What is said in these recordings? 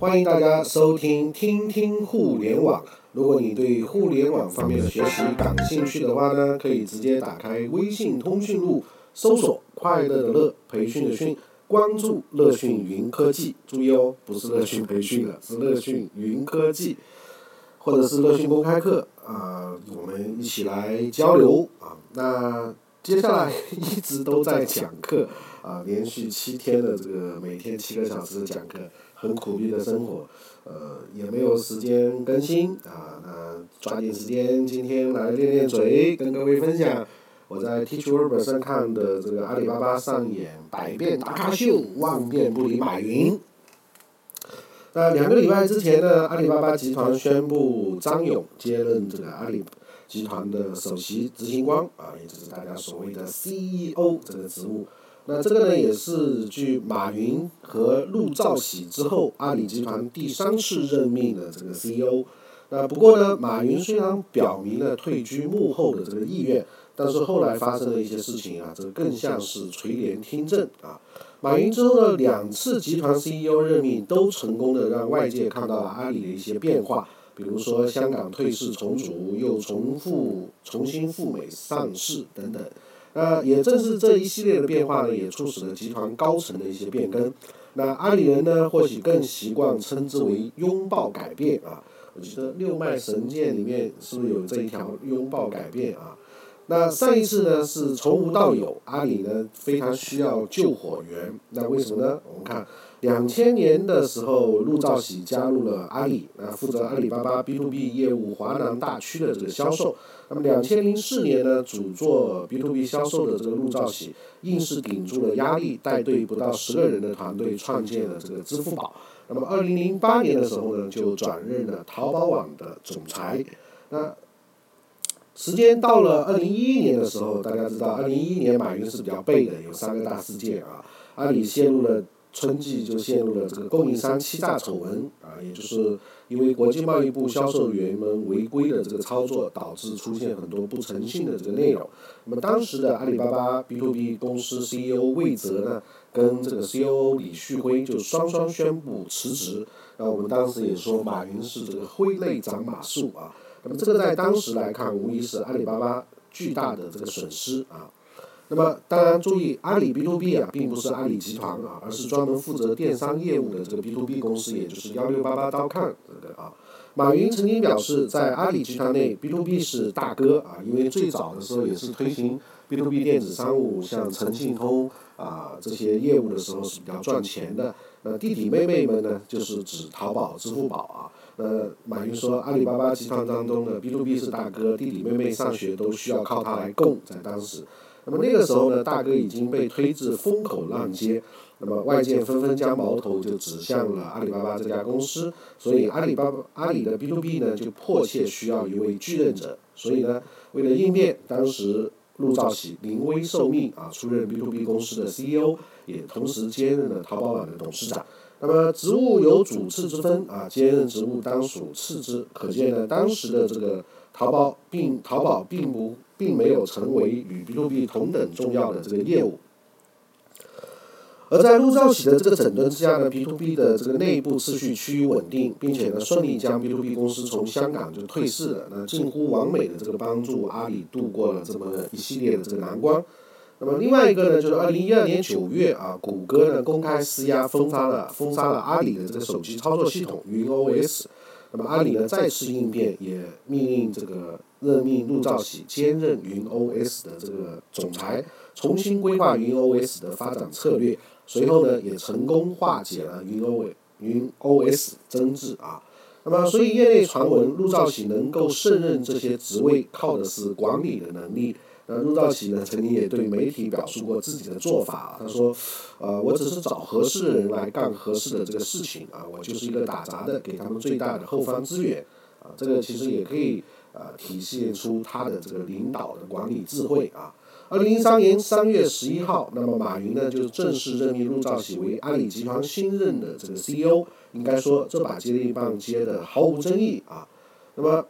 欢迎大家收听听听互联网。如果你对互联网方面的学习感兴趣的话呢，可以直接打开微信通讯录，搜索“快乐的乐，培训的训”，关注“乐讯云科技”。注意哦，不是乐讯培训的，是乐讯云科技，或者是乐讯公开课啊，我们一起来交流啊。那接下来一直都在讲课啊，连续七天的这个每天七个小时的讲课，很苦逼的生活，呃，也没有时间更新啊。那抓紧时间，今天来练练嘴，跟各位分享我在 Teachable 上看的这个阿里巴巴上演百变大咖秀，万变不离马云。那两个礼拜之前呢，阿里巴巴集团宣布张勇接任这个阿里。集团的首席执行官啊，也就是大家所谓的 CEO 这个职务。那这个呢，也是继马云和陆兆禧之后，阿里集团第三次任命的这个 CEO。那不过呢，马云虽然表明了退居幕后的这个意愿，但是后来发生的一些事情啊，这更像是垂帘听政啊。马云之后的两次集团 CEO 任命，都成功的让外界看到了阿里的一些变化。比如说香港退市重组，又重复重新赴美上市等等，那也正是这一系列的变化呢，也促使了集团高层的一些变更。那阿里人呢，或许更习惯称之为拥抱改变啊。我记得六脉神剑里面是不是有这一条拥抱改变啊？那上一次呢是从无到有，阿里呢非常需要救火员。那为什么呢？我们看。两千年的时候，陆兆禧加入了阿里，啊，负责阿里巴巴 B to B 业务华南大区的这个销售。那么两千零四年呢，主做 B to B 销售的这个陆兆禧，硬是顶住了压力，带队不到十个人的团队创建了这个支付宝。那么二零零八年的时候呢，就转任了淘宝网的总裁。那时间到了二零一一年的时候，大家知道，二零一一年马云是比较背的，有三个大事件啊，阿里陷入了。春季就陷入了这个供应商欺诈丑闻啊，也就是因为国际贸易部销售员们违规的这个操作，导致出现很多不诚信的这个内容。那么当时的阿里巴巴 B to B 公司 CEO 魏泽呢，跟这个 COO 李旭辉就双双宣布辞职。那我们当时也说马云是这个挥泪斩马谡啊。那么这个在当时来看，无疑是阿里巴巴巨大的这个损失啊。那么，当然注意，阿里 B to B 啊，并不是阿里集团啊，而是专门负责电商业务的这个 B to B 公司，也就是幺六八八刀看这个啊。马云曾经表示，在阿里集团内，B to B 是大哥啊，因为最早的时候也是推行 B to B 电子商务，像诚信通啊这些业务的时候是比较赚钱的。呃，弟弟妹妹们呢，就是指淘宝、支付宝啊。呃，马云说，阿里巴巴集团当中的 B to B 是大哥，弟弟妹妹上学都需要靠他来供，在当时。那么那个时候呢，大哥已经被推至风口浪尖，那么外界纷纷将矛头就指向了阿里巴巴这家公司，所以阿里巴巴阿里的 B to B 呢就迫切需要一位继任者，所以呢，为了应变，当时陆兆禧临危受命啊，出任 B to B 公司的 CEO，也同时兼任了淘宝网的董事长。那么职务有主次之分啊，兼任职务当属次之，可见呢，当时的这个淘宝并淘宝并不。并没有成为与 B to B 同等重要的这个业务，而在陆兆禧的这个整顿之下呢，B to B 的这个内部秩序趋于稳定，并且呢顺利将 B to B 公司从香港就退市了，那近乎完美的这个帮助阿里度过了这么一系列的这个难关。那么另外一个呢，就是二零一二年九月啊，谷歌呢公开施压封杀了封杀了阿里的这个手机操作系统云 OS。那么阿里呢再次应变，也命令这个任命陆兆禧兼任云 OS 的这个总裁，重新规划云 OS 的发展策略。随后呢，也成功化解了云 O 云 OS 争执啊。那么，所以业内传闻陆兆禧能够胜任这些职位，靠的是管理的能力。那陆兆禧呢，曾经也对媒体表述过自己的做法。他说：“呃，我只是找合适的人来干合适的这个事情啊，我就是一个打杂的，给他们最大的后方支援啊。这个其实也可以呃体现出他的这个领导的管理智慧啊。”二零一三年三月十一号，那么马云呢就正式任命陆兆禧为阿里集团新任的这个 CEO。应该说，这把接力棒接的毫无争议啊。那么。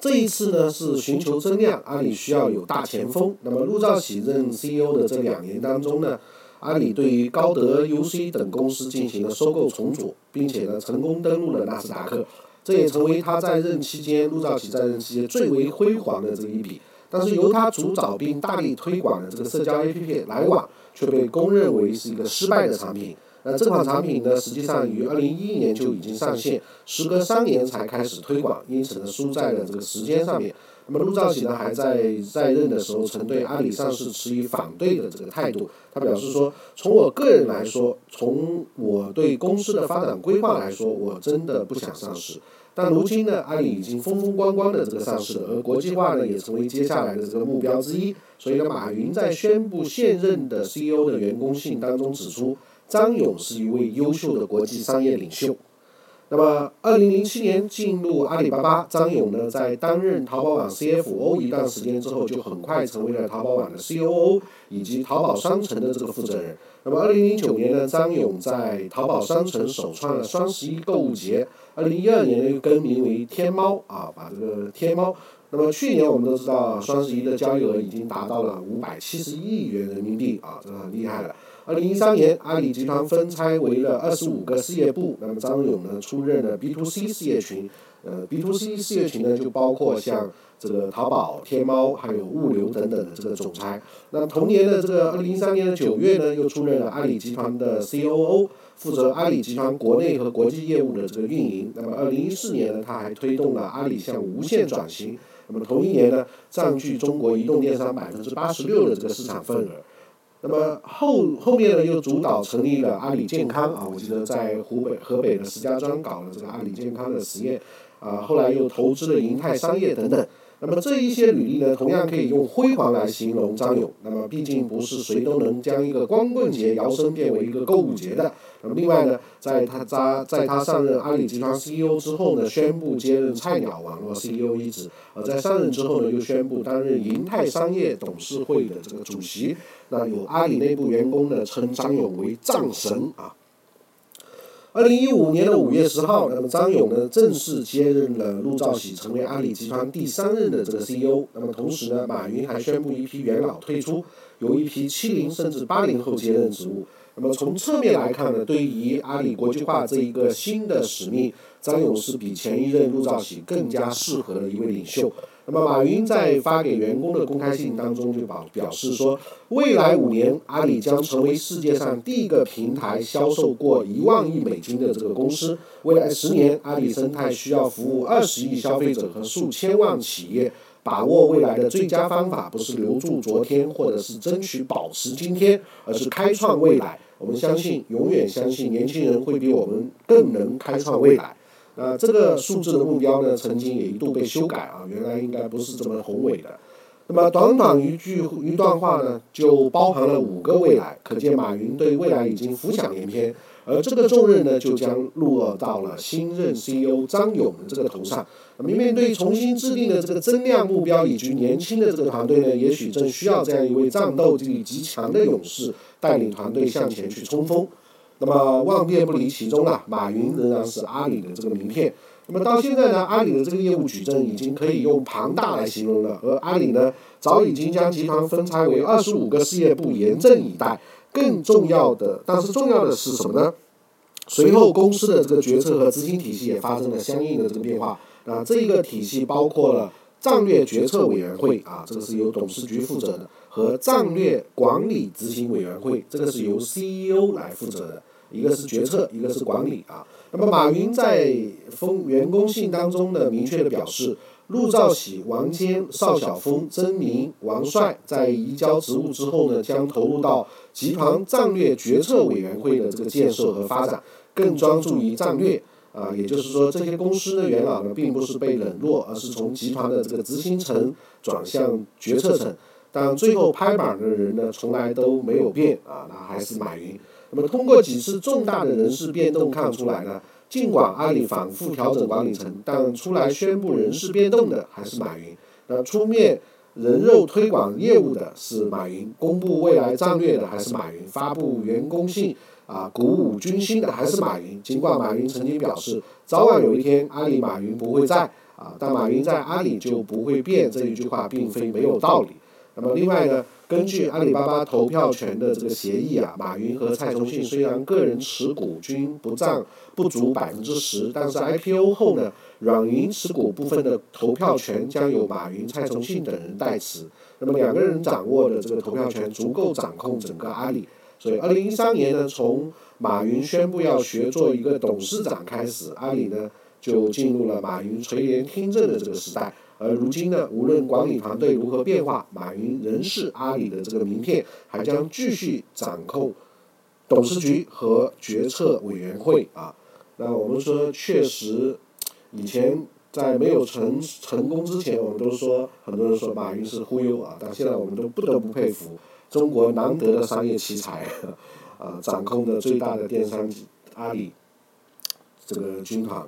这一次呢是寻求增量，阿里需要有大前锋。那么陆兆禧任 CEO 的这两年当中呢，阿里对于高德、UC 等公司进行了收购重组，并且呢成功登陆了纳斯达克，这也成为他在任期间陆兆禧在任期间最为辉煌的这一笔。但是由他主导并大力推广的这个社交 APP 来往，却被公认为是一个失败的产品。那这款产品呢，实际上于二零一一年就已经上线，时隔三年才开始推广，因此呢输在了这个时间上面。那么陆兆禧呢还在在任的时候，曾对阿里上市持以反对的这个态度。他表示说，从我个人来说，从我对公司的发展规划来说，我真的不想上市。但如今呢，阿里已经风风光光的这个上市了，而国际化呢也成为接下来的这个目标之一。所以呢，马云在宣布现任的 CEO 的员工信当中指出，张勇是一位优秀的国际商业领袖。那么，二零零七年进入阿里巴巴，张勇呢在担任淘宝网 CFO 一段时间之后，就很快成为了淘宝网的 COO 以及淘宝商城的这个负责人。那么，二零零九年呢，张勇在淘宝商城首创了双十一购物节。二零一二年呢，又更名为天猫啊，把这个天猫。那么去年我们都知道，双十一的交易额已经达到了五百七十亿元人民币啊，这很厉害了。二零一三年，阿里集团分拆为了二十五个事业部，那么张勇呢出任了 B to C 事业群，呃，B to C 事业群呢就包括像这个淘宝、天猫，还有物流等等的这个总裁。那同年的这个二零一三年的九月呢，又出任了阿里集团的 COO，负责阿里集团国内和国际业务的这个运营。那么二零一四年呢，他还推动了阿里向无线转型。那么同一年呢，占据中国移动电商百分之八十六的这个市场份额。那么后后面呢，又主导成立了阿里健康啊，我记得在湖北、河北的石家庄搞了这个阿里健康的实验，啊，后来又投资了银泰商业等等。那么这一些履历呢，同样可以用辉煌来形容张勇。那么毕竟不是谁都能将一个光棍节摇身变为一个购物节的。那么另外呢，在他扎在他上任阿里集团 CEO 之后呢，宣布接任菜鸟网络 CEO 一职。而在上任之后呢，又宣布担任银泰商业董事会的这个主席。那有阿里内部员工呢称张勇为战神啊。二零一五年的五月十号，那么张勇呢正式接任了陆兆禧，成为阿里集团第三任的这个 CEO。那么同时呢，马云还宣布一批元老退出，由一批七零甚至八零后接任职务。那么从侧面来看呢，对于阿里国际化这一个新的使命，张勇是比前一任陆兆禧更加适合的一位领袖。那么，马云在发给员工的公开信当中就表表示说，未来五年，阿里将成为世界上第一个平台销售过一万亿美金的这个公司。未来十年，阿里生态需要服务二十亿消费者和数千万企业。把握未来的最佳方法，不是留住昨天，或者是争取保持今天，而是开创未来。我们相信，永远相信，年轻人会比我们更能开创未来。那，这个数字的目标呢，曾经也一度被修改啊，原来应该不是这么宏伟的。那么短短一句一段话呢，就包含了五个未来，可见马云对未来已经浮想联翩。而这个重任呢，就将落到了新任 CEO 张勇这个头上。那么面对重新制定的这个增量目标，以及年轻的这个团队呢，也许正需要这样一位战斗力极强的勇士带领团队向前去冲锋。那么万变不离其宗啊，马云仍然是阿里的这个名片。那么到现在呢，阿里的这个业务矩阵已经可以用庞大来形容了。而阿里呢，早已经将集团分拆为二十五个事业部，严阵以待。更重要的，但是重要的是什么呢？随后公司的这个决策和执行体系也发生了相应的这个变化。啊，这一个体系包括了战略决策委员会啊，这个是由董事局负责的，和战略管理执行委员会，这个是由 CEO 来负责的。一个是决策，一个是管理啊。那么马云在封员工信当中呢，明确的表示，陆兆禧、王坚、邵晓峰、曾明、王帅在移交职务之后呢，将投入到集团战略决策委员会的这个建设和发展，更专注于战略啊。也就是说，这些公司的元老呢，并不是被冷落，而是从集团的这个执行层转向决策层。但最后拍板的人呢，从来都没有变啊，那还是马云。那么通过几次重大的人事变动看出来呢，尽管阿里反复调整管理层，但出来宣布人事变动的还是马云。那出面人肉推广业务的是马云，公布未来战略的还是马云，发布员工信啊鼓舞军心的还是马云。尽管马云曾经表示，早晚有一天阿里马云不会在啊，但马云在阿里就不会变这一句话并非没有道理。那么另外呢，根据阿里巴巴投票权的这个协议啊，马云和蔡崇信虽然个人持股均不占不足百分之十，但是 IPO 后呢，软银持股部分的投票权将由马云、蔡崇信等人代持。那么两个人掌握的这个投票权足够掌控整个阿里。所以二零一三年呢，从马云宣布要学做一个董事长开始，阿里呢就进入了马云垂帘听政的这个时代。而如今呢，无论管理团队如何变化，马云仍是阿里的这个名片，还将继续掌控董事局和决策委员会啊。那我们说，确实，以前在没有成成功之前，我们都说很多人说马云是忽悠啊，但现在我们都不得不佩服中国难得的商业奇才，啊，掌控的最大的电商阿里这个军团。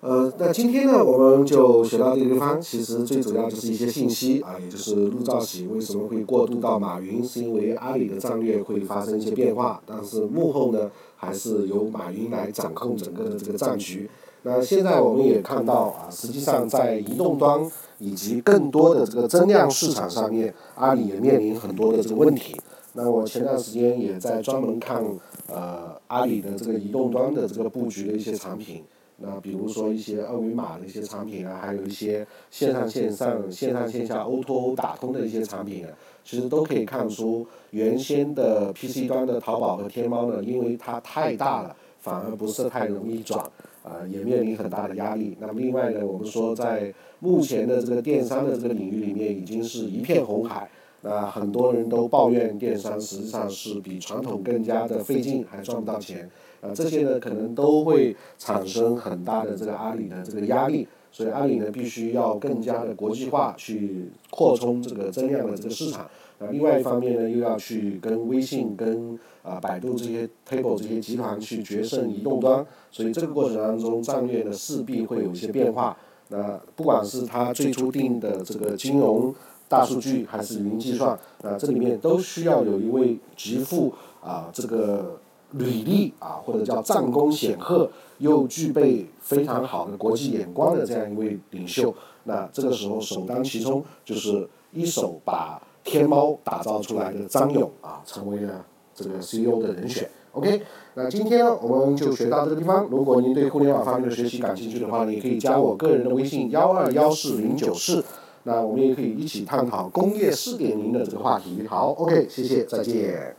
呃，那今天呢，我们就学到这个地方。其实最主要就是一些信息啊，也就是陆兆禧为什么会过渡到马云，是因为阿里的战略会发生一些变化。但是幕后呢，还是由马云来掌控整个的这个战局。那现在我们也看到啊，实际上在移动端以及更多的这个增量市场上面，阿里也面临很多的这个问题。那我前段时间也在专门看呃阿里的这个移动端的这个布局的一些产品。那比如说一些二维码的一些产品啊，还有一些线上线上、线上线下 O to O 打通的一些产品啊，其实都可以看出，原先的 PC 端的淘宝和天猫呢，因为它太大了，反而不是太容易转，啊，也面临很大的压力。那么另外呢，我们说在目前的这个电商的这个领域里面，已经是一片红海。那很多人都抱怨电商实际上是比传统更加的费劲，还赚不到钱。啊，这些呢可能都会产生很大的这个阿里的这个压力，所以阿里呢必须要更加的国际化，去扩充这个增量的这个市场。啊，另外一方面呢，又要去跟微信、跟啊百度这些 table 这些集团去决胜移动端，所以这个过程当中战略呢势必会有一些变化。那不管是他最初定的这个金融、大数据还是云计算，那，这里面都需要有一位极富啊这个。履历啊，或者叫战功显赫，又具备非常好的国际眼光的这样一位领袖，那这个时候首当其冲就是一手把天猫打造出来的张勇啊，成为了这个 CEO 的人选。OK，那今天，我们就学到这个地方。如果您对互联网方面的学习感兴趣的话，你可以加我个人的微信幺二幺四零九四，那我们也可以一起探讨工业四点零的这个话题。好，OK，谢谢，再见。